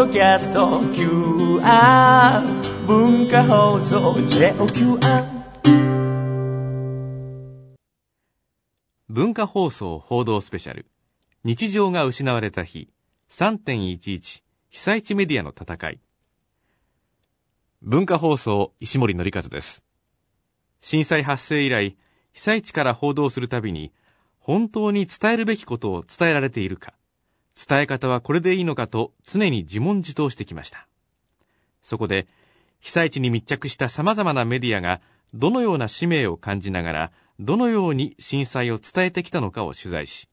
ドキャスト QR 文化放送 JOQR 文化放送報道スペシャル。日常が失われた日。3.11被災地メディアの戦い。文化放送石森則和です。震災発生以来被災地から報道するたびに本当に伝えるべきことを伝えられているか。伝え方はこれでいいのかと常に自問自答してきました。そこで被災地に密着した様々なメディアがどのような使命を感じながらどのように震災を伝えてきたのかを取材し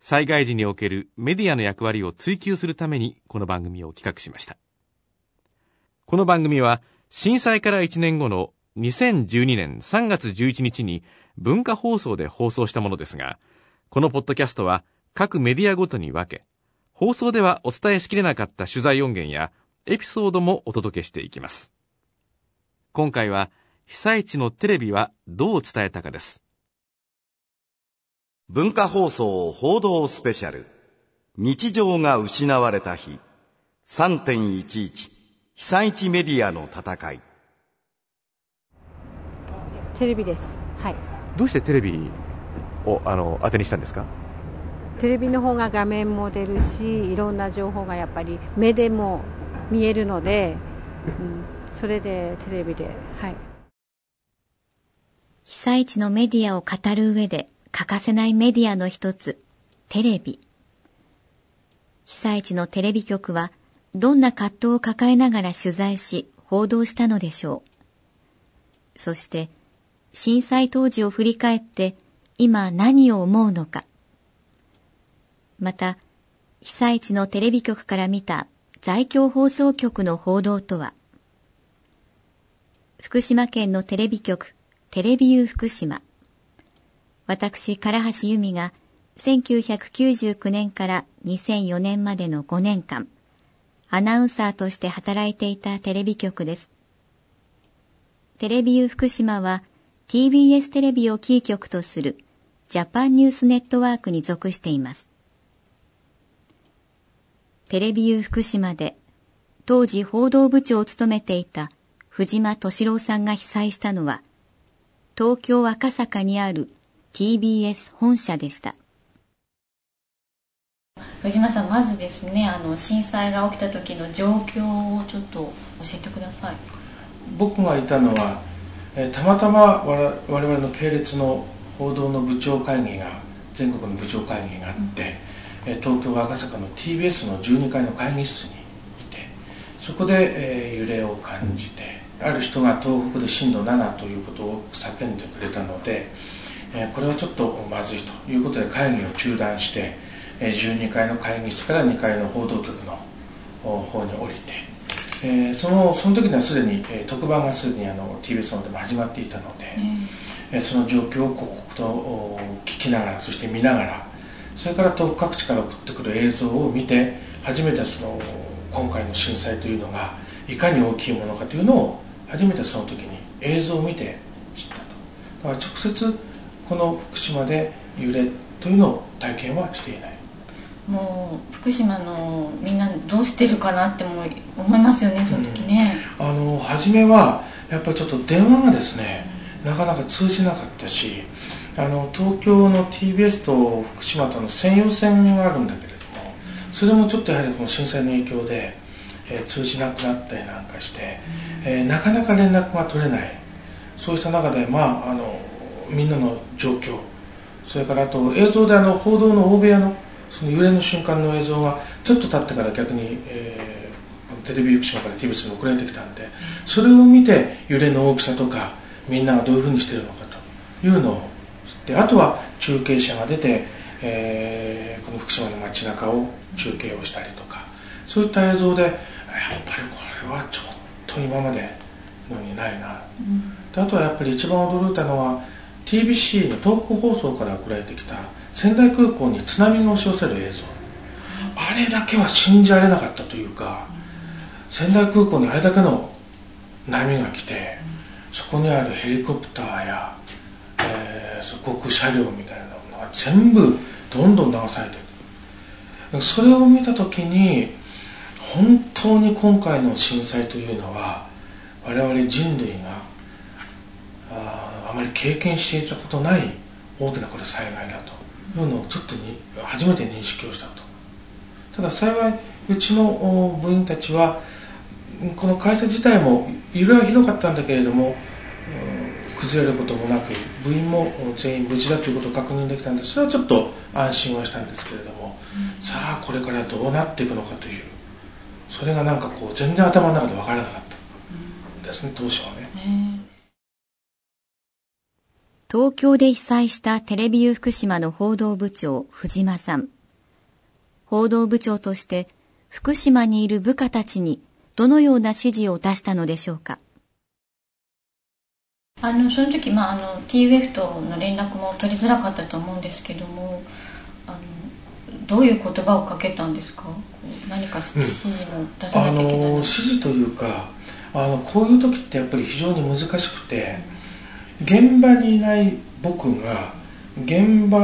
災害時におけるメディアの役割を追求するためにこの番組を企画しました。この番組は震災から1年後の2012年3月11日に文化放送で放送したものですがこのポッドキャストは各メディアごとに分け放送ではお伝えしきれなかった取材音源やエピソードもお届けしていきます。今回は被災地のテレビはどう伝えたかです。文化放送報道スペシャル。日常が失われた日。3.11被災地メディアの戦い。テレビです。はい。どうしてテレビをあの当てにしたんですか？テレビの方が画面も出るしいろんな情報がやっぱり目でも見えるので、うん、それでテレビではい。被災地のメディアを語る上で欠かせないメディアの一つテレビ。被災地のテレビ局はどんな葛藤を抱えながら取材し報道したのでしょう。そして震災当時を振り返って今何を思うのか。また被災地のテレビ局から見た在京放送局の報道とは福島県のテレビ局テレビユー福島私唐橋由美が1999年から2004年までの5年間アナウンサーとして働いていたテレビ局ですテレビユー福島は TBS テレビをキー局とするジャパンニュースネットワークに属しています。テレビユー福島で当時報道部長を務めていた藤間敏郎さんが被災したのは東京赤坂にある TBS 本社でした。藤間さんまずですねあの震災が起きた時の状況をちょっと教えてください僕がいたのはえたまたま我々の系列の報道の部長会議が全国の部長会議があって、うん、東京赤坂の TBS の12階の会議室にいてそこで、えー、揺れを感じてある人が東北で震度7ということを叫んでくれたので、えー、これはちょっとまずいということで会議を中断して、えー、12階の会議室から2階の報道局の方に降りてえー、そのその時にはすでに、えー、特番がすでにあの TBS のでも始まっていたので、えー、その状況を刻々と聞きながらそして見ながらそれから遠く各地から送ってくる映像を見て初めてその今回の震災というのがいかに大きいものかというのを初めてその時に映像を見て知ったと。だから直接この福島で揺れというのを体験はしていない。もう福島のみんなどうしてるかなっても思いますよねその時ね、うん、あの初めはやっぱりちょっと電話がですね、うん、なかなか通じなかったしあの東京の TBS と福島との専用線があるんだけれどもそれもちょっとやはりこの震災の影響で、えー、通じなくなったりなんかして、えー、なかなか連絡が取れない。そうした中でまああのみんなの状況それからあと映像であの報道の大部屋のその揺れの瞬間の映像がちょっと経ってから逆に、えー、テレビ福島から TBS に送られてきたんでそれを見て揺れの大きさとかみんながどういうふうにしてるのかというのをであとは中継車が出て、えー、この福島の街中を中継をしたりとかそういった映像でやっぱりこれはちょっと今までのにないな、うん、であとはやっぱり一番驚いたのは TBC の東北放送から送られてきた仙台空港に津波が押し寄せる映像。あれだけは信じられなかったというか仙台空港にあれだけの波が来てそこにあるヘリコプターや、えー、航空車両みたいなのが全部どんどん流されていくそれを見た時に本当に今回の震災というのは我々人類がああまり経験していたことない大きなこれ災害だというのをちょっとに初めて認識をしたと。ただ幸いうちの部員たちはこの会社自体も揺れはひどかったんだけれども崩れることもなく部員も全員無事だということを確認できたんでそれはちょっと安心はしたんですけれども、うん、さあこれからどうなっていくのかというそれがなんかこう全然頭の中で分からなかった。ですね、当初はね。東京で被災したテレビユー福島の報道部長藤間さん。報道部長として福島にいる部下たちにどのような指示を出したのでしょうかあのその時、まあ、あの TUF との連絡も取りづらかったと思うんですけどもあのどういう言葉をかけたんですか？何か指示も出さなきゃいけない、うん、あの指示というかあのこういう時ってやっぱり非常に難しくて現場にいない僕が現場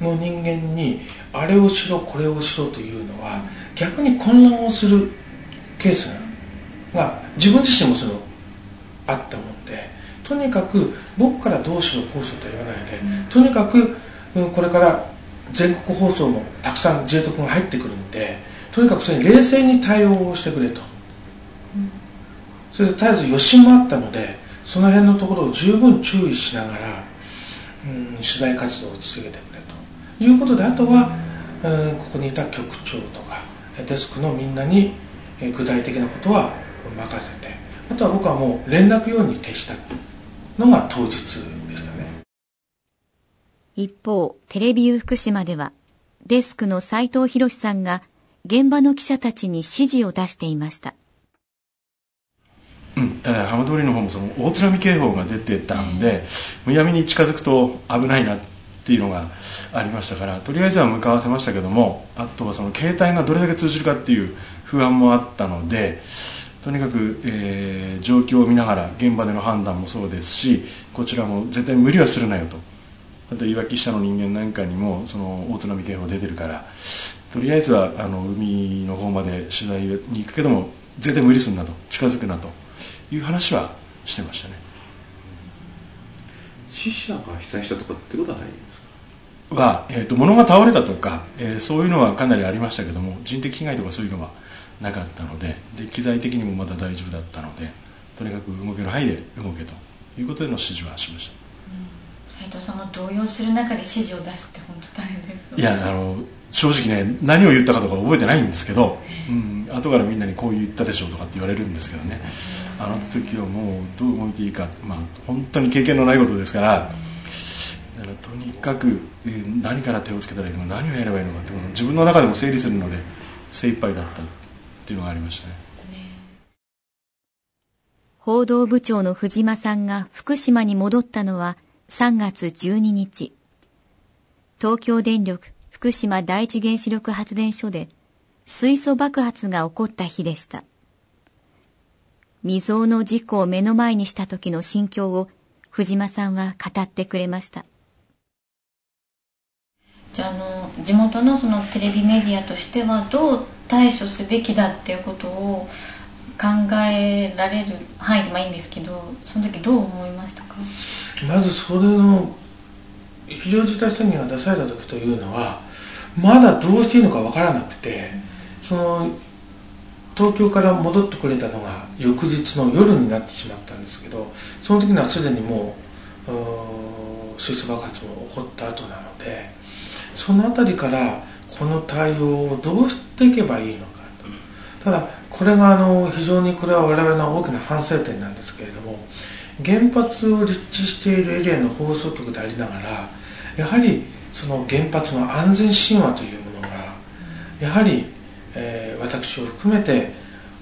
の人間にあれをしろこれをしろというのは逆に混乱をするケースが自分自身もそのあったもんでとにかく僕からどうしろこうしろと言わないで、とにかくこれから全国放送もたくさん J 特が入ってくるんでとにかくそれに冷静に対応をしてくれと、それで絶えず余震もあったのでその辺のところを十分注意しながら、うん、取材活動を続けてくれと。いうことであとは、うん、ここにいた局長とかデスクのみんなに具体的なことは任せてあとは僕はもう連絡用に徹したのが当日でしたね。一方テレビユー福島ではデスクの斉藤博さんが現場の記者たちに指示を出していました。うん、だから浜通りの方もその大津波警報が出てたんでむやみに近づくと危ないなっていうのがありましたからとりあえずは向かわせましたけどもあとはその携帯がどれだけ通じるかっていう不安もあったのでとにかく、えー、状況を見ながら現場での判断もそうですしこちらも絶対無理はするなよと。あといわき下の人間なんかにもその大津波警報出てるからとりあえずはあの海の方まで取材に行くけども絶対無理するなと。近づくなと。いう話はしてましたね。死者が被災したとかってことはないですか？は、えーと、物が倒れたとか、えー、そういうのはかなりありましたけども人的被害とかそういうのはなかったのでで機材的にもまだ大丈夫だったのでとにかく動ける範囲で動けということでの指示はしました。斉、うん、藤さんも動揺する中で指示を出すって本当大変ですいやあの正直ね何を言ったかとか覚えてないんですけど、うん、後からみんなにこう言ったでしょうとかって言われるんですけどね。あの時はもうどう動いていいか、まあ、本当に経験のないことですからだからとにかく何から手をつけたらいいのか何をやればいいのかって自分の中でも整理するので精一杯だったっていうのがありましたね報道部長の藤間さんが福島に戻ったのは3月12日東京電力福島第一原子力発電所で水素爆発が起こった日でした。未曾有の事故を目の前にした時の心境を藤間さんは語ってくれました。じゃあ、あの、地元のそのテレビメディアとしてはどう対処すべきだっていうことを考えられる範囲でもいいんですけど、その時どう思いましたか？まずそれの非常事態宣言が出された時というのはまだどうしていいのかわからなくてその東京から戻ってくれたのが翌日の夜になってしまったんですけどその時にはすでにもう水素爆発も起こった後なのでその辺りからこの対応をどうしていけばいいのかと。ただこれがあの非常にこれは我々の大きな反省点なんですけれども原発を立地しているエリアの放送局でありながらやはりその原発の安全神話というものがやはり、えー、私を含めて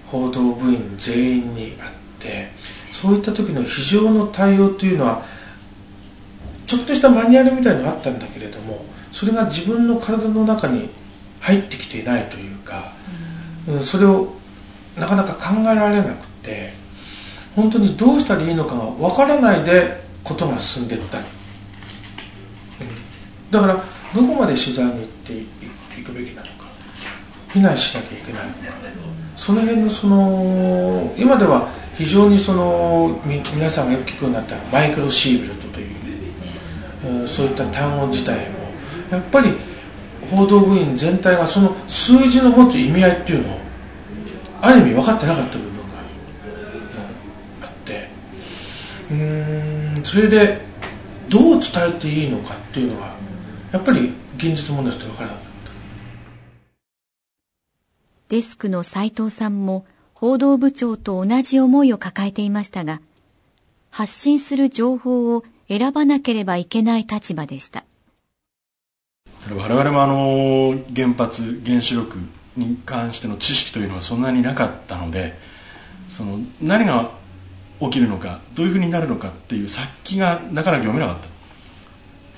報道部員全員にあってそういった時の非常の対応というのはちょっとしたマニュアルみたいのがあったんだけれどもそれが自分の体の中に入ってきていないというか、うん、それをなかなか考えられなくて本当にどうしたらいいのかが分からないでことが進んでいったり。だからどこまで取材に行っていくべきなのか。避難しなきゃいけないのか。その辺のその今では非常にその皆さんがよく聞くようになったマイクロシーベルトという、うん、そういった単語自体もやっぱり報道部員全体がその数字の持つ意味合いっていうのをある意味分かってなかった部分が、あってうんそれでどう伝えていいのかっていうのはやっぱり現実問題として分からなかった。デスクの斉藤さんも報道部長と同じ思いを抱えていましたが発信する情報を選ばなければいけない立場でした。我々もあの原発原子力に関しての知識というのはそんなになかったのでその何が起きるのかどういうふうになるのかっていう先がなかなか読めなかった。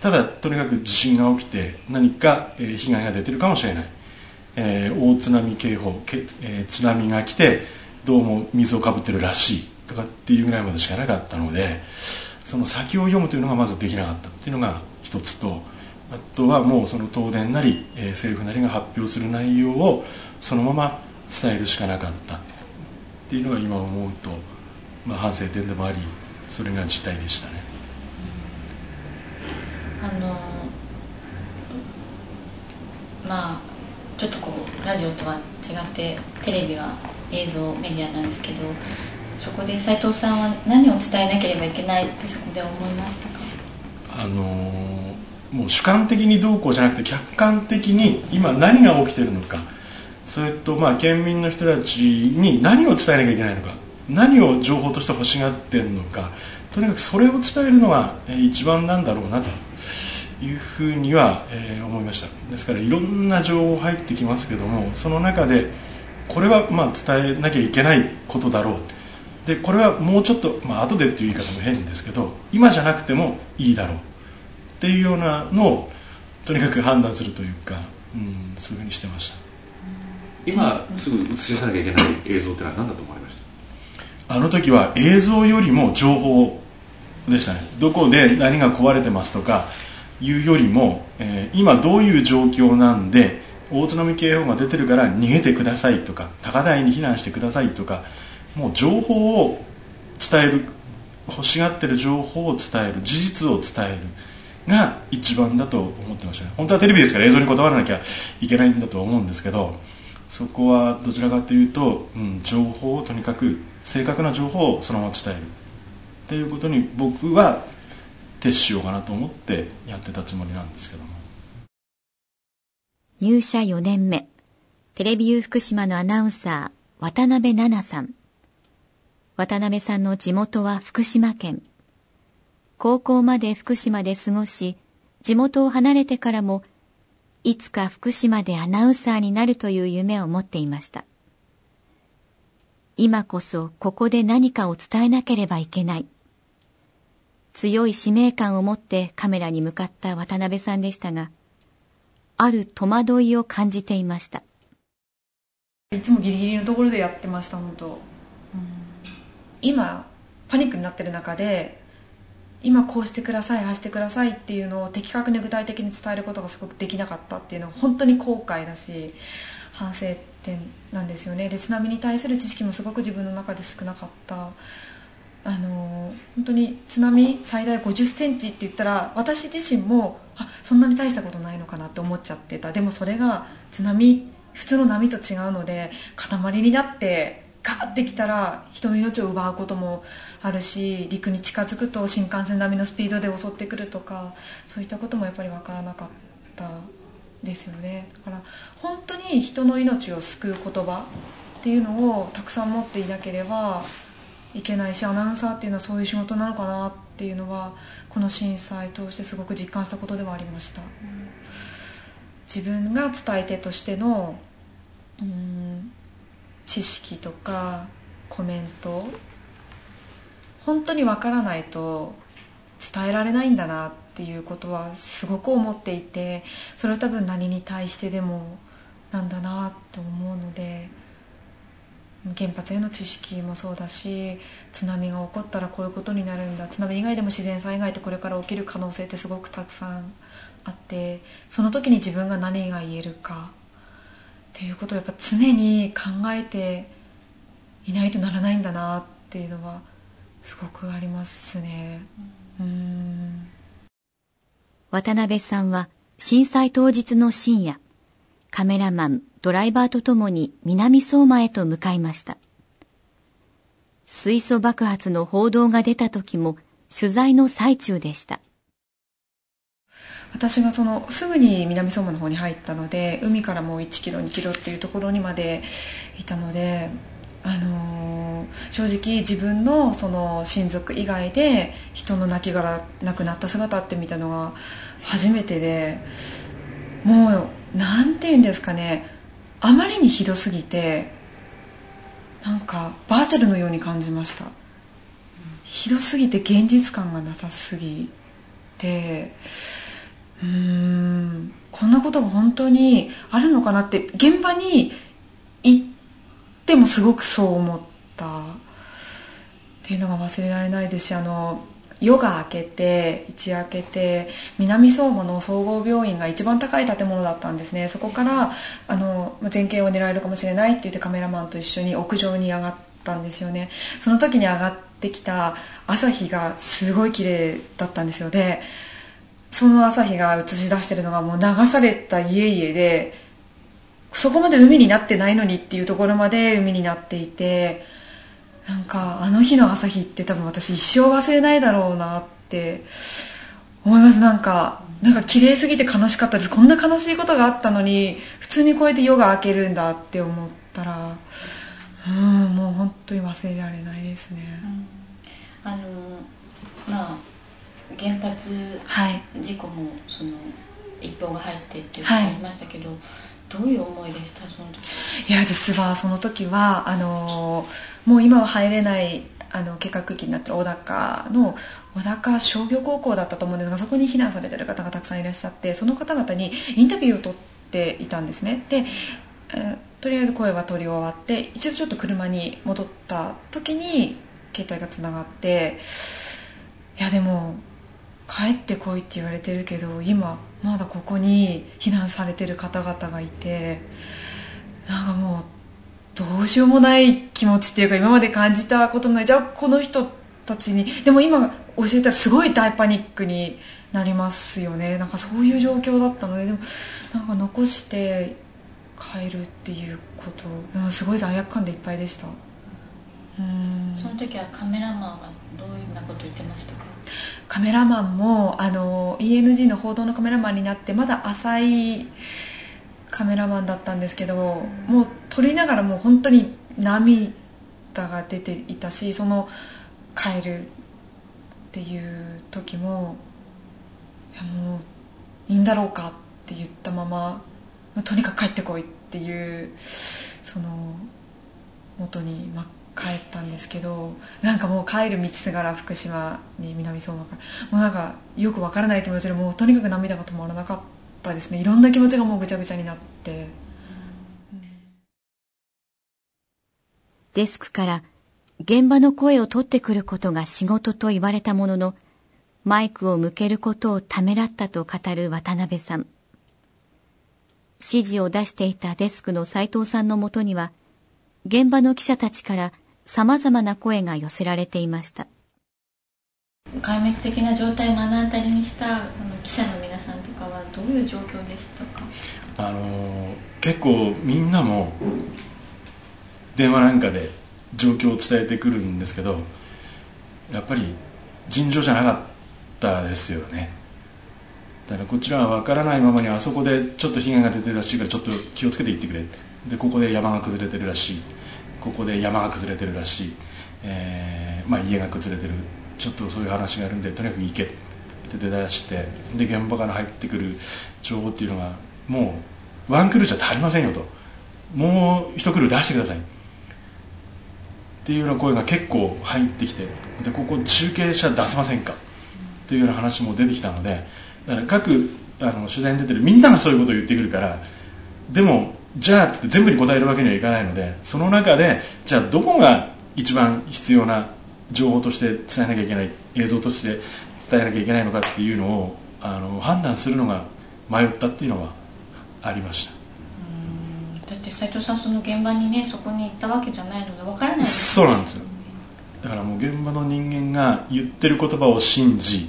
ただとにかく地震が起きて何か、被害が出てるかもしれない、えー、大津波警報け、えー、津波が来てどうも水をかぶってるらしいとかっていうぐらいまでしかなかったのでその先を読むというのがまずできなかったっていうのが一つとあとはもうその東電なり、えー、政府なりが発表する内容をそのまま伝えるしかなかったっていうのが今思うと、まあ、反省点でもありそれが事態でしたね。あのまあちょっとこうラジオとは違ってテレビは映像メディアなんですけどそこで斉藤さんは何を伝えなければいけないってそこで思いましたか？あのもう主観的にどうこうじゃなくて客観的に今何が起きてるのか。それとまあ県民の人たちに何を伝えなきゃいけないのか。何を情報として欲しがってるのか。とにかくそれを伝えるのが一番なんだろうなというふうには、えー、思いました。ですからいろんな情報入ってきますけどもその中でこれはまあ伝えなきゃいけないことだろう。でこれはもうちょっと、まあ後でっていう言い方も変ですけど今じゃなくてもいいだろう。っていうようなのをとにかく判断するというか、うん、そういうふうにしてました。今すぐ映し出さなきゃいけない映像ってのは何だと思いました？あの時は映像よりも情報でしたね。どこで何が壊れてますとかいうよりも、えー、今どういう状況なんで大津波警報が出てるから逃げてくださいとか高台に避難してくださいとかもう情報を伝える欲しがってる情報を伝える事実を伝えるが一番だと思ってましたね。本当はテレビですから映像にこだわらなきゃいけないんだと思うんですけどそこはどちらかというと、うん、情報をとにかく正確な情報をそのまま伝えるっていうことに僕は徹しようかなと思ってやってたつもりなんですけども。入社4年目。テレビ U 福島のアナウンサー渡辺奈々さん。渡辺さんの地元は福島県。高校まで福島で過ごし地元を離れてからもいつか福島でアナウンサーになるという夢を持っていました今こそここで何かを伝えなければいけない強い使命感を持ってカメラに向かった渡辺さんでしたが、ある戸惑いを感じていました。いつもギリギリのところでやってました、本当。うん、今、パニックになってる中で、今こうしてください、ああしてくださいっていうのを的確に具体的に伝えることがすごくできなかったっていうのは本当に後悔だし、反省点なんですよね。で、津波に対する知識もすごく自分の中で少なかった。あの本当に津波最大5 0センチって言ったら私自身もあそんなに大したことないのかなって思っちゃってたでもそれが津波普通の波と違うので塊になってガーってきたら人の命を奪うこともあるし陸に近づくと新幹線並みのスピードで襲ってくるとかそういったこともやっぱり分からなかったですよね。だから本当に人の命を救う言葉っていうのをたくさん持っていなければいけないしアナウンサーっていうのはそういう仕事なのかなっていうのはこの震災通してすごく実感したことではありました、自分が伝え手としてのうん知識とかコメント本当にわからないと伝えられないんだなっていうことはすごく思っていてそれは多分何に対してでもなんだなと思うので原発への知識もそうだし津波が起こったらこういうことになるんだ津波以外でも自然災害ってこれから起きる可能性ってすごくたくさんあってその時に自分が何が言えるかっていうことをやっぱ常に考えていないとならないんだなっていうのはすごくありますね。うん。渡辺さんは震災当日の深夜カメラマンドライバーとともに南相馬へと向かいました。水素爆発の報道が出た時も取材の最中でした私がそのすぐに南相馬の方に入ったので海からもう1キロ2キロっていうところにまでいたので、あのー、正直自分のその親族以外で人の亡骸亡くなった姿って見たのが初めてでもう何て言うんですかねあまりにひどすぎてなんかバーチャルのように感じました。ひどすぎて現実感がなさすぎてうんこんなことが本当にあるのかなって現場に行ってもすごくそう思ったっていうのが忘れられないです。しあの夜が明けて一夜明けて南相馬の総合病院が一番高い建物だったんですね。そこからあの前景を狙えるかもしれないって言ってカメラマンと一緒に屋上に上がったんですよね。その時に上がってきた朝日がすごい綺麗だったんですよ。でその朝日が映し出してるのがもう流された家々でそこまで海になってないのにっていうところまで海になっていてなんかあの日の朝日って多分私一生忘れないだろうなって思います。なんかなんか綺麗すぎて悲しかったです。こんな悲しいことがあったのに普通にこうやって夜が明けるんだって思ったらうんもう本当に忘れられないですね、うん、あのまあ原発事故もその一報が入ってっていうことありましたけど、はいどういう思いでした？その時。いや実はその時はあのもう今は入れないあの計画区域になってる小高の小高商業高校だったと思うんですがそこに避難されてる方がたくさんいらっしゃってその方々にインタビューを取っていたんですね。で、えとりあえず声は取り終わって一度ちょっと車に戻った時に携帯がつながっていやでも帰ってこいって言われてるけど今まだここに避難されてる方々がいてなんかもうどうしようもない気持ちっていうか今まで感じたことない。じゃあこの人たちにでも今教えたらすごい大パニックになりますよね。なんかそういう状況だったのででもなんか残して帰るっていうこと。すごい罪悪感でいっぱいでした。うん。その時はカメラマンはどういうなこと言ってましたか？カメラマンもあの ENG の報道のカメラマンになってまだ浅いカメラマンだったんですけど、もう撮りながらもう本当に涙が出ていたしその帰るっていう時もいやもういいんだろうかって言ったままとにかく帰ってこいっていうその元に真っ帰ったんですけどなんかもう帰る道すがら福島に南相馬からもうなんかよくわからない気持ちでもうとにかく涙が止まらなかったですね。いろんな気持ちがもうぐちゃぐちゃになって、うん、デスクから現場の声を取ってくることが仕事と言われたもののマイクを向けることをためらったと語る渡辺さん。指示を出していたデスクの斉藤さんのもとには現場の記者たちから様々な声が寄せられていました。壊滅的な状態を目の当たりにしたその記者の皆さんとかはどういう状況でしたか？あの結構みんなも電話なんかで状況を伝えてくるんですけどやっぱり尋常じゃなかったですよね。だからこちらは分からないままにあそこでちょっと被害が出てるらしいからちょっと気をつけていってくれ。でここで山が崩れてるらしいここで山が崩れてるらしい、えーまあ、家が崩れてる。ちょっとそういう話があるんでとにかく行け。って出だしてで現場から入ってくる情報っていうのがもうワンクルーじゃ足りませんよと。もう一クルー出してください。っていうような声が結構入ってきてでここ中継車出せませんか。っていうような話も出てきたのでだから各あの取材に出てるみんながそういうことを言ってくるからでもじゃあって全部に答えるわけにはいかないのでその中でじゃあどこが一番必要な情報として伝えなきゃいけない映像として伝えなきゃいけないのかっていうのをあの判断するのが迷ったっていうのはありました。だって斉藤さんその現場にねそこに行ったわけじゃないのでわからない。そうなんですよ。だからもう現場の人間が言ってる言葉を信じ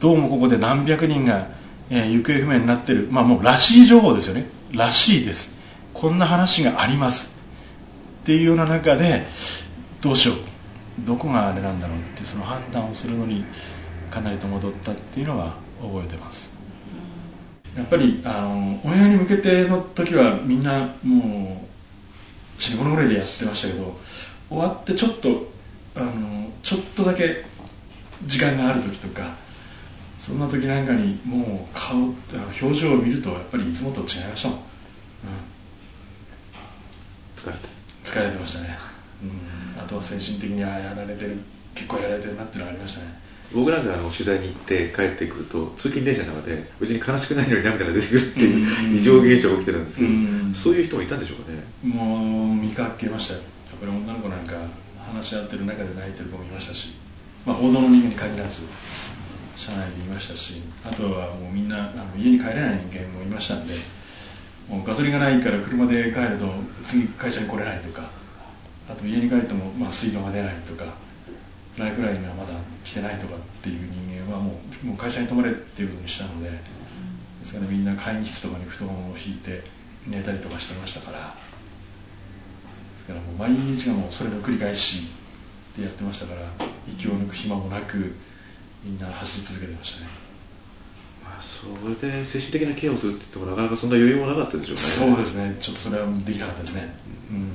どうもここで何百人が、えー、行方不明になってるまあもうらしい情報ですよね。らしいですこんな話がありますっていうような中でどうしようどこがあれなんだろうってその判断をするのにかなり戸惑ったっていうのは覚えてます。やっぱりあの親に向けての時はみんなもう死に物狂いでやってましたけど終わってちょっとあのちょっとだけ時間がある時とかそんな時なんかにもう顔表情を見るとやっぱりいつもと違いましたも、ん、疲れて疲れてましたね、うん、あとは精神的にあやられてる結構やられてるなっていうのがありましたね。僕なんかあの取材に行って帰ってくると通勤電車の中で別に悲しくないのに涙が出てくるっていう異常現象が起きてるんですけど、そういう人もいたんでしょうかね。もう見かけましたよ。やっぱり女の子なんか話し合ってる中で泣いてる子もいましたし、まあ、報道の人間に限らず社内でいましたしあとはもうみんなあの家に帰れない人間もいましたんでもうガソリンがないから車で帰ると次会社に来れないとかあと家に帰っても、まあ、水道が出ないとかライフラインがまだ来てないとかっていう人間はもうもう会社に泊まれっていうふうにしたのでですからみんな会議室とかに布団を敷いて寝たりとかしてましたからですからもう毎日がもうそれの繰り返しでやってましたから息を抜く暇もなくみんな走り続けてましたね。まあ、それで精神的なケアをするって言ってもなかなかそんな余裕もなかったでしょうね。そうですね。ちょっとそれはできなかったですね。うん。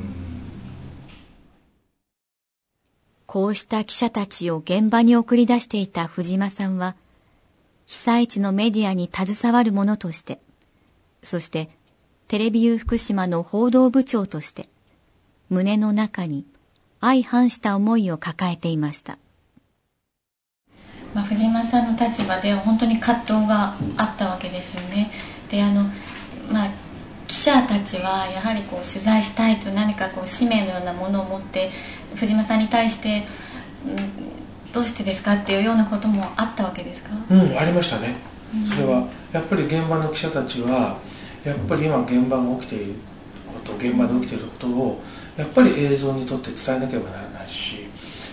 こうした記者たちを現場に送り出していた藤間さんは、被災地のメディアに携わる者として、そしてテレビユー福島の報道部長として、胸の中に相反した思いを抱えていました。まあ、藤間さんの立場で本当に葛藤があったわけですよね。であのまあ記者たちはやはりこう取材したいと何かこう使命のようなものを持って藤間さんに対して、うん、どうしてですかっていうようなこともあったわけですか？うんありましたね、うん、それはやっぱり現場の記者たちはやっぱり今現場が起きていること現場で起きていることをやっぱり映像にとって伝えなければならないし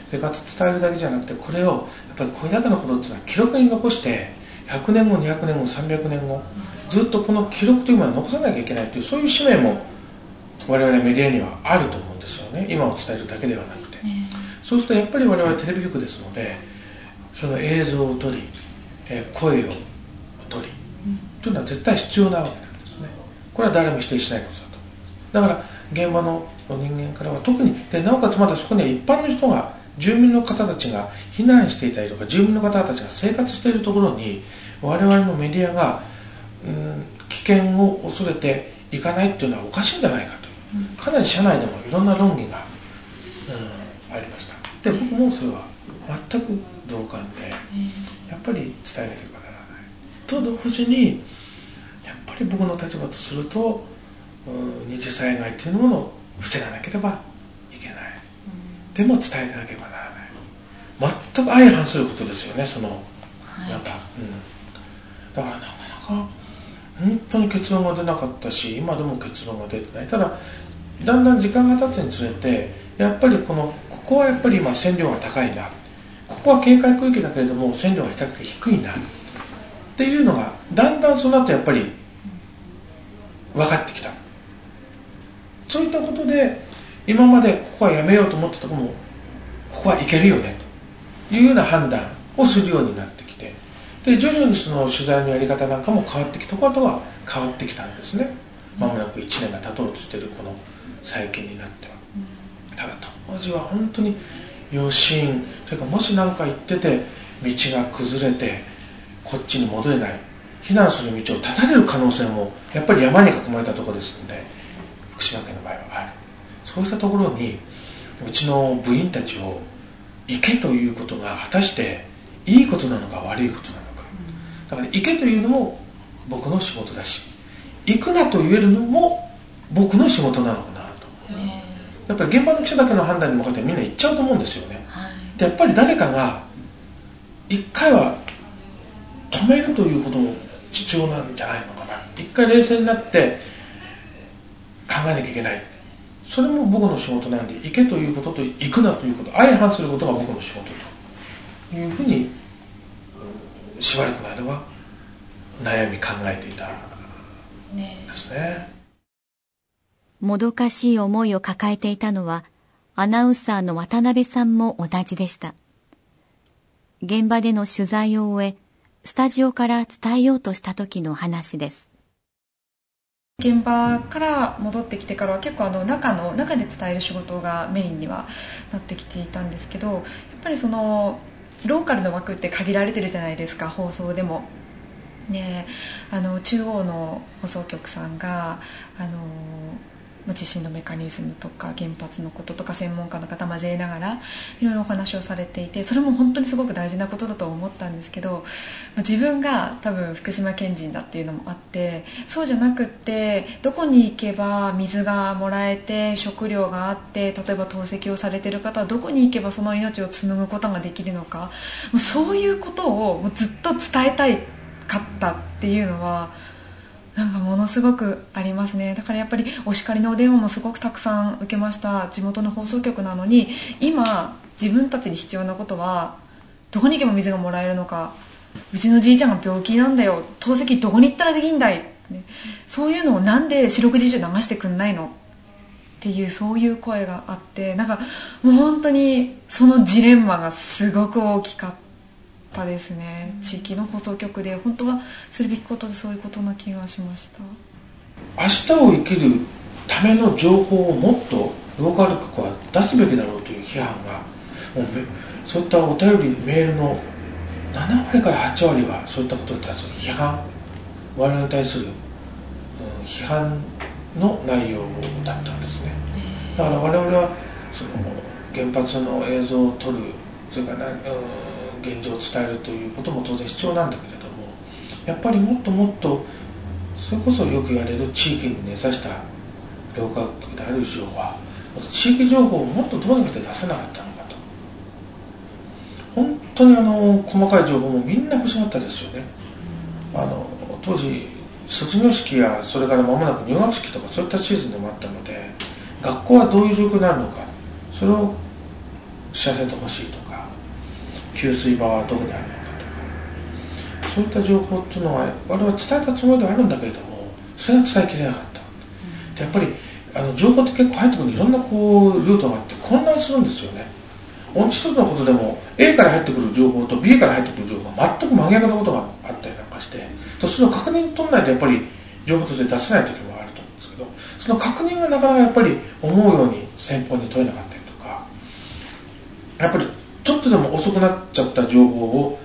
それから伝えるだけじゃなくてこれをぱりこれだけのことっていうのは記録に残して100年後200年後300年後ずっとこの記録というものを残さなきゃいけないというそういう使命も我々メディアにはあると思うんですよね。今を伝えるだけではなくて、そうするとやっぱり我々テレビ局ですのでその映像を撮り、え声を撮り、うん、というのは絶対必要なわけなんですね。これは誰も否定しないことだと思います。だから現場の人間からは特にでなおかつまだそこには一般の人が住民の方たちが避難していたりとか住民の方たちが生活しているところに我々のメディアが、うん、危険を恐れていかないっていうのはおかしいんじゃないかと。かなり社内でもいろんな論議が、うん、ありました。で僕もそれは全く同感でやっぱり伝えなければならない。と同時にやっぱり僕の立場とすると、うん、二次災害というものを防がなければ、でも伝えなければならない。全く相反することですよねその、なんか、うん、だからなかなか本当に結論が出なかったし今でも結論が出てない。ただだんだん時間が経つにつれてやっぱりこのここはやっぱり今線量が高いな。ここは警戒区域だけれども線量が比較的低いな。っていうのがだんだんその後やっぱり分かってきた。そういったことで今までここはやめようと思ったところもここはいけるよねというような判断をするようになってきてで徐々にその取材のやり方なんかも変わってきたことは変わってきたんですね。まもなく1年が経とうとしているこの最近になっては、ただ当時は本当に余震それからもし何か行ってて道が崩れてこっちに戻れない避難する道を断たれる可能性もやっぱり山に囲まれたところですので福島県の場合はある。そうしたところにうちの部員たちを行けということが果たしていいことなのか悪いことなのか。だから行けというのも僕の仕事だし行くなと言えるのも僕の仕事なのかやっぱり現場の記者だけの判断に向かってみんな行っちゃうと思うんですよね、はい、でやっぱり誰かが一回は止めるということも必要なんじゃないのかな。一回冷静になって考えなきゃいけないそれも僕の仕事なんで行けということと行くなということ相反することが僕の仕事というふうにしばらくの間は悩み考えていたですね。もどかしい思いを抱えていたのはアナウンサーの渡辺さんも同じでした。現場での取材を終えスタジオから伝えようとした時の話です。現場から戻ってきてからは結構あの中の中で伝える仕事がメインにはなってきていたんですけどやっぱりそのローカルの枠って限られてるじゃないですか放送でも。ね、あの中央の放送局さんがあの地震のメカニズムとか原発のこととか専門家の方交えながらいろいろお話をされていてそれも本当にすごく大事なことだと思ったんですけど自分が多分福島県人だっていうのもあってそうじゃなくってどこに行けば水がもらえて食料があって例えば透析をされてる方はどこに行けばその命を紡ぐことができるのかもうそういうことをずっと伝えたいかったっていうのはなんかものすごくありますね。だからやっぱりお叱りのお電話もすごくたくさん受けました。地元の放送局なのに今自分たちに必要なことはどこに行けば水がもらえるのか。うちのじいちゃんが病気なんだよ。透析どこに行ったらできんだい、ね、そういうのをなんで四六時中流してくんないの？っていうそういう声があってなんかもう本当にそのジレンマがすごく大きかった。ったですね。地域の放送局で本当はするべきことでそういうことな気がしました。明日を生きるための情報をもっとローカル局は出すべきだろうという批判がもうそういったお便りメールの7割から8割はそういったことに対する批判我々に対する、うん、批判の内容だったんですね。だから我々はその原発の映像を撮るそれから、うん現状を伝えるということも当然必要なんだけれどもやっぱりもっともっとそれこそよく言われる地域に根ざした両学である以上は地域情報をもっとどうにかして出せなかったのかと。本当にあの細かい情報もみんな欲しがったですよね。あの当時卒業式やそれから間もなく入学式とかそういったシーズンでもあったので学校はどういう状況になるのかそれを知らせてほしいと。給水場はどこにあるのかとか。そういった情報っていうのは我々伝えたつもりではあるんだけれどもそれは伝えきれなかった、でやっぱりあの情報って結構入ってくるいろんなこうルートがあって混乱するんですよね。一つのことでも A から入ってくる情報と B から入ってくる情報が全く真逆なことがあったりなんかしてそれを確認取らないとやっぱり情報として出せない時もあると思うんですけどその確認がなかなかやっぱり思うように先方に取れなかったりとかやっぱりちょっとでも遅くなっちゃった情報を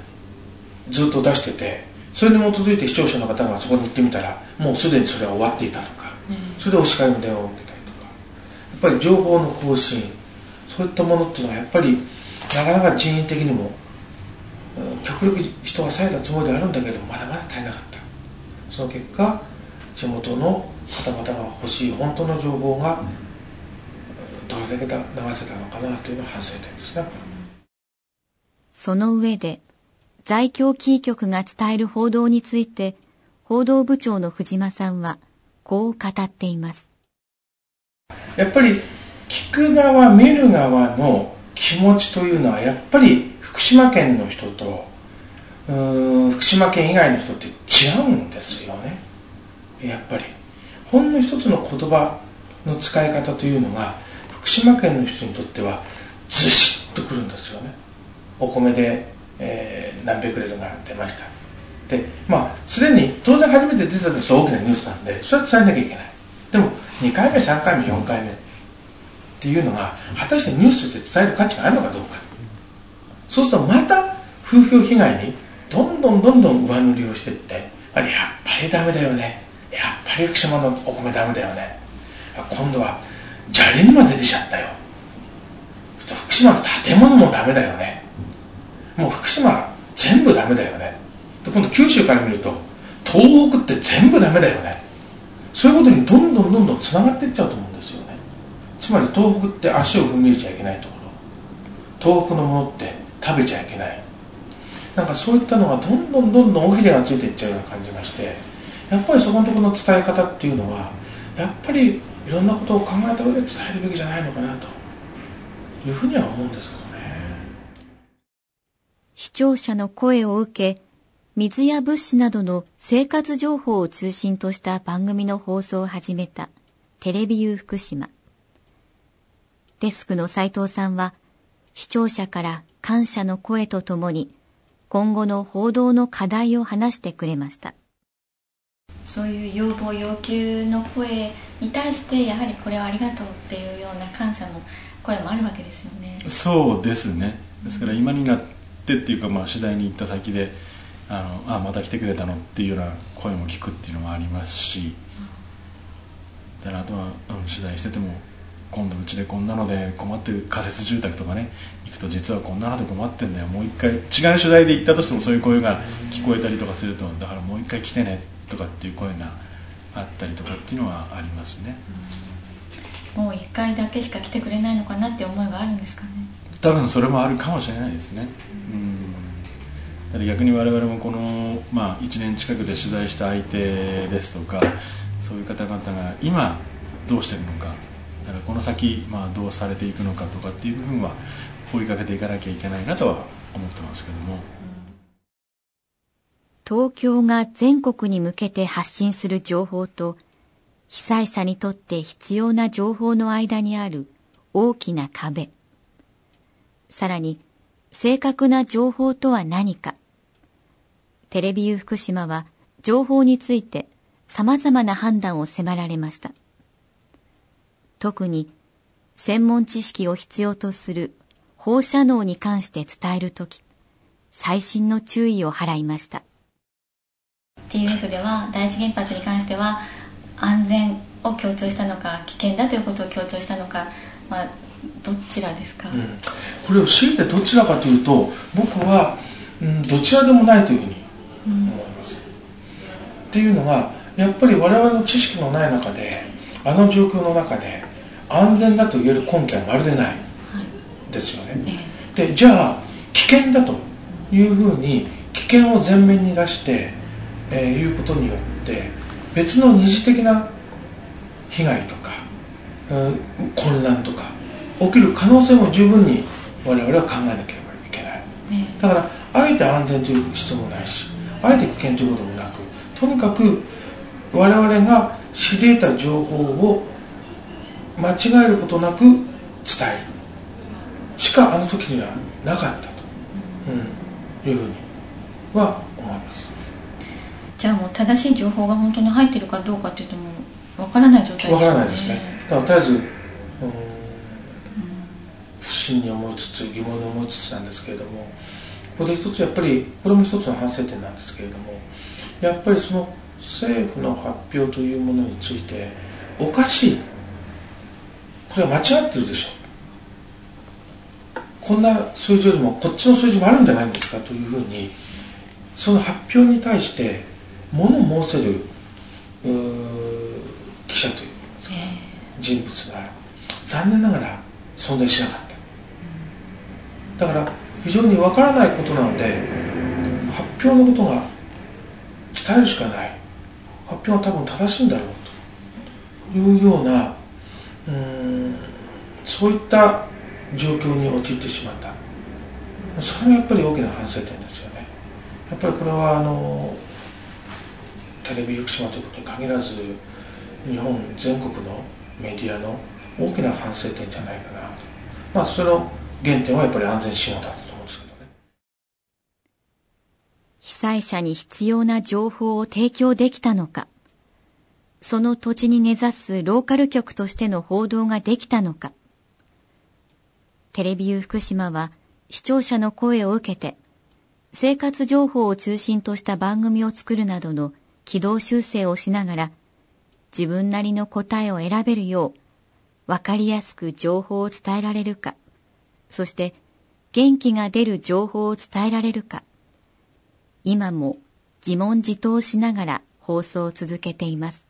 ずっと出しててそれに基づいて視聴者の方がそこに行ってみたらもうすでにそれは終わっていたとか、それでお叱りの電話を受けたりとかやっぱり情報の更新そういったものっていうのはやっぱりなかなか人員的にも極力人は割いたつもりであるんだけどまだまだ足りなかったその結果地元の方々が欲しい本当の情報がどれだけ流せたのかなというのは反省点ですね。その上で、在京キー局が伝える報道について、報道部長の藤間さんは、こう語っています。やっぱり、聞く側、見る側の気持ちというのは、やっぱり福島県の人と、福島県以外の人って違うんですよね。やっぱり。ほんの一つの言葉の使い方というのが、福島県の人にとっては、ずしっとくるんですよね。お米で、えー、何百レルが出ました。でまあすでに当然初めて出た時は大きなニュースなんでそれは伝えなきゃいけない。でも2回目3回目4回目っていうのが果たしてニュースとして伝える価値があるのかどうか。そうするとまた風評被害にどんどんどんどん上塗りをしていってやっぱりダメだよね。やっぱり福島のお米ダメだよね。今度は砂利にまで出ちゃったよ。福島の建物もダメだよね。もう福島全部ダメだよね。で今度九州から見ると東北って全部ダメだよね。そういうことにどんどんどんどんつながっていっちゃうと思うんですよね。つまり東北って足を踏み入れちゃいけないところ。東北のものって食べちゃいけない。なんかそういったのがどんどんどんどん尾ひれがついていっちゃうような感じがしてやっぱりそこのところの伝え方っていうのはやっぱりいろんなことを考えた上で伝えるべきじゃないのかなというふうには思うんです視聴者の声を受け水や物資などの生活情報を中心とした番組の放送を始めたテレビユー福島。デスクの斉藤さんは視聴者から感謝の声とともに今後の報道の課題を話してくれました。そういう要望要求の声に対してやはりこれはありがとうっていうような感謝の声もあるわけですよね。そうですね。ですから今になってっていうかまあ取材に行った先であのあまた来てくれたのっていうような声も聞くっていうのもありますし、うん、あとは、うん、取材してても今度うちでこんなので困ってる仮設住宅とかね行くと実はこんなので困ってんだよ。もう一回違う取材で行ったとしてもそういう声が聞こえたりとかするとだからもう一回来てねとかっていう声があったりとかっていうのはありますね、うん、もう一回だけしか来てくれないのかなって思いがあるんですかね。多分それもあるかもしれないですね、うん。ただ逆に我々もこの、まあ、1年近くで取材した相手ですとかそういう方々が今どうしてるのかだからこの先、まあ、どうされていくのかとかっていう部分は追いかけていかなきゃいけないなとは思ってますけども。東京が全国に向けて発信する情報と被災者にとって必要な情報の間にある大きな壁さらに正確な情報とは何かテレビユ福島は情報について様々な判断を迫られました。特に専門知識を必要とする放射能に関して伝えるとき、細心の注意を払いました。TUF では第一原発に関しては安全を強調したのか危険だということを強調したのか、まあ、どちらですか、うん、これを強いてどちらかというと僕は、うん、どちらでもないというふうに思います、っていうのがやっぱり我々の知識のない中であの状況の中で安全だと言える根拠はまるでない、ですよね、でじゃあ危険だというふうに危険を前面に出して、えー、いうことによって別の二次的な被害とか、うん、混乱とか起きる可能性も十分に我々は考えなければいけない、だからあえて安全という必要もないしあえて危険ということもなくとにかく我々が知り得た情報を間違えることなく伝える。しかあの時にはなかったと、うん、いうふうには思います。じゃあもう正しい情報が本当に入っているかどうかっていうともう分からない状態ですね。分からないですね。だから絶えず、うん、不審に思いつつ疑問に思いつつなんですけれどもここで一つやっぱりこれも一つの反省点なんですけれどもやっぱりその政府の発表というものについておかしい。これは間違ってるでしょ。こんな数字よりもこっちの数字もあるんじゃないんですかというふうにその発表に対して物申せる記者という人物が残念ながら存在しなかっただから非常にわからないことなので発表のことが伝えるしかない。発表は多分正しいんだろうというようなうんそういった状況に陥ってしまった。それがやっぱり大きな反省点ですよね。やっぱりこれはあのテレビ福島ということに限らず日本全国のメディアの大きな反省点じゃないかなまあその原点はやっぱり安全神話だと被災者に必要な情報を提供できたのか、その土地に根ざすローカル局としての報道ができたのか、テレビユー福島は視聴者の声を受けて、生活情報を中心とした番組を作るなどの軌道修正をしながら、自分なりの答えを選べるよう、わかりやすく情報を伝えられるか、そして元気が出る情報を伝えられるか、今も自問自答しながら放送を続けています。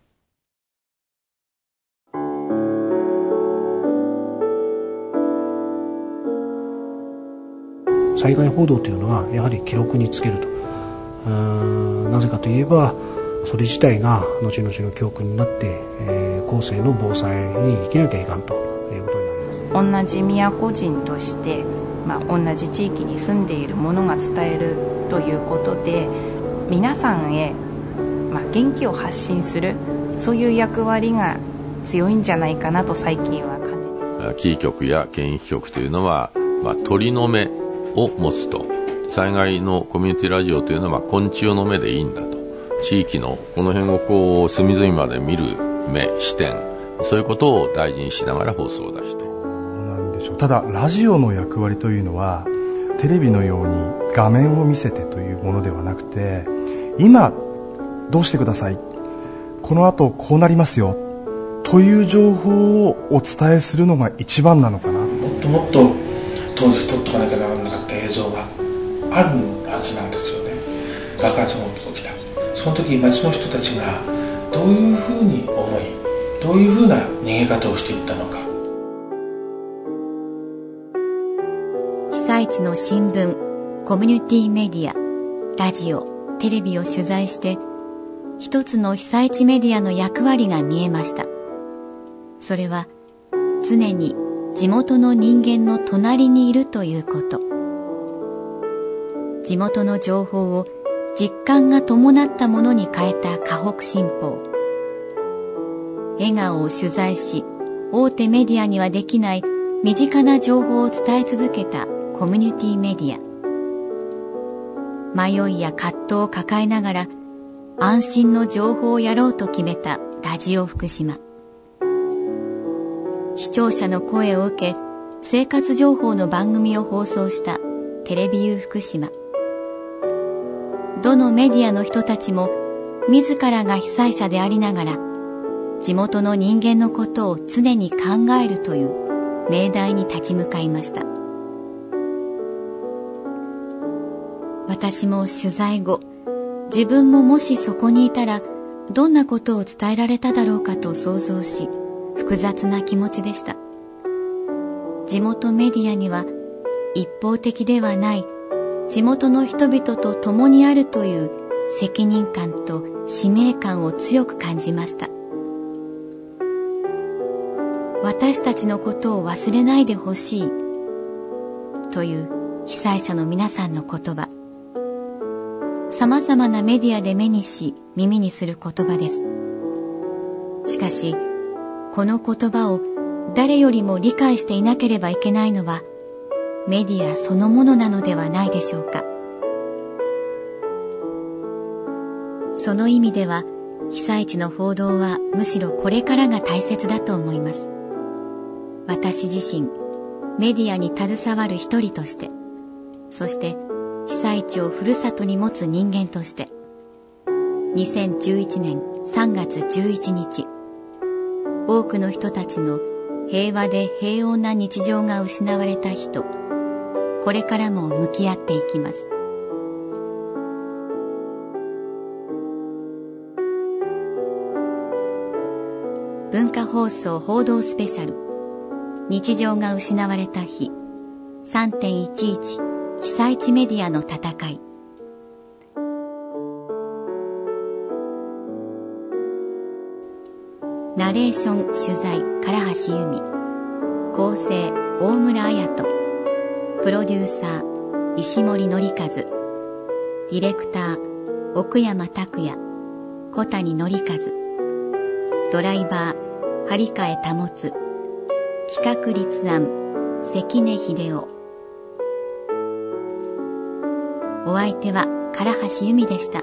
災害報道というのはやはり記録につけると。なぜかといえばそれ自体が後々の教訓になって、えー、後世の防災に生きなきゃいかんと。同じ宮古人として、まあ、同じ地域に住んでいるものが伝えるということで皆さんへ、まあ、元気を発信するそういう役割が強いんじゃないかなと最近は感じてキー局や県域局というのは、まあ、鳥の目を持つと。災害のコミュニティラジオというのは昆虫の目でいいんだと。地域のこの辺をこう隅々まで見る目視点そういうことを大事にしながら放送を出してただラジオの役割というのはテレビのように画面を見せてというものではなくて今どうしてください?この後こうなりますよ。という情報をお伝えするのが一番なのかな。もっともっと当時撮っとかなきゃならなかった映像があるはずなんですよね。爆発が起きた。その時町の人たちがどういうふうに思いどういうふうな逃げ方をしていったのか。被災地の新聞コミュニティメディアラジオテレビを取材して一つの被災地メディアの役割が見えました。それは常に地元の人間の隣にいるということ。地元の情報を実感が伴ったものに変えた河北新報。笑顔を取材し大手メディアにはできない身近な情報を伝え続けたコミュニティメディア。迷いや葛藤を抱えながら安心の情報をやろうと決めたラジオ福島。視聴者の声を受け生活情報の番組を放送したテレビ U 福島。どのメディアの人たちも自らが被災者でありながら地元の人間のことを常に考えるという命題に立ち向かいました。私も取材後自分ももしそこにいたらどんなことを伝えられただろうかと想像し複雑な気持ちでした。地元メディアには一方的ではない地元の人々と共にあるという責任感と使命感を強く感じました。私たちのことを忘れないでほしいという被災者の皆さんの言葉。様々なメディアで目にし耳にする言葉です。しかしこの言葉を誰よりも理解していなければいけないのはメディアそのものなのではないでしょうか。その意味では被災地の報道はむしろこれからが大切だと思います。私自身メディアに携わる一人としてそして被災地をふるさとに持つ人間として2011年3月11日多くの人たちの平和で平穏な日常が失われた日とこれからも向き合っていきます。文化放送報道スペシャル。日常が失われた日。3.11被災地メディアの戦い。ナレーション取材唐橋由美。構成大村彩人。プロデューサー石森則和。ディレクター奥山拓也。小谷則和。ドライバー張替保企画立案関根秀夫。お相手は唐橋由美でした。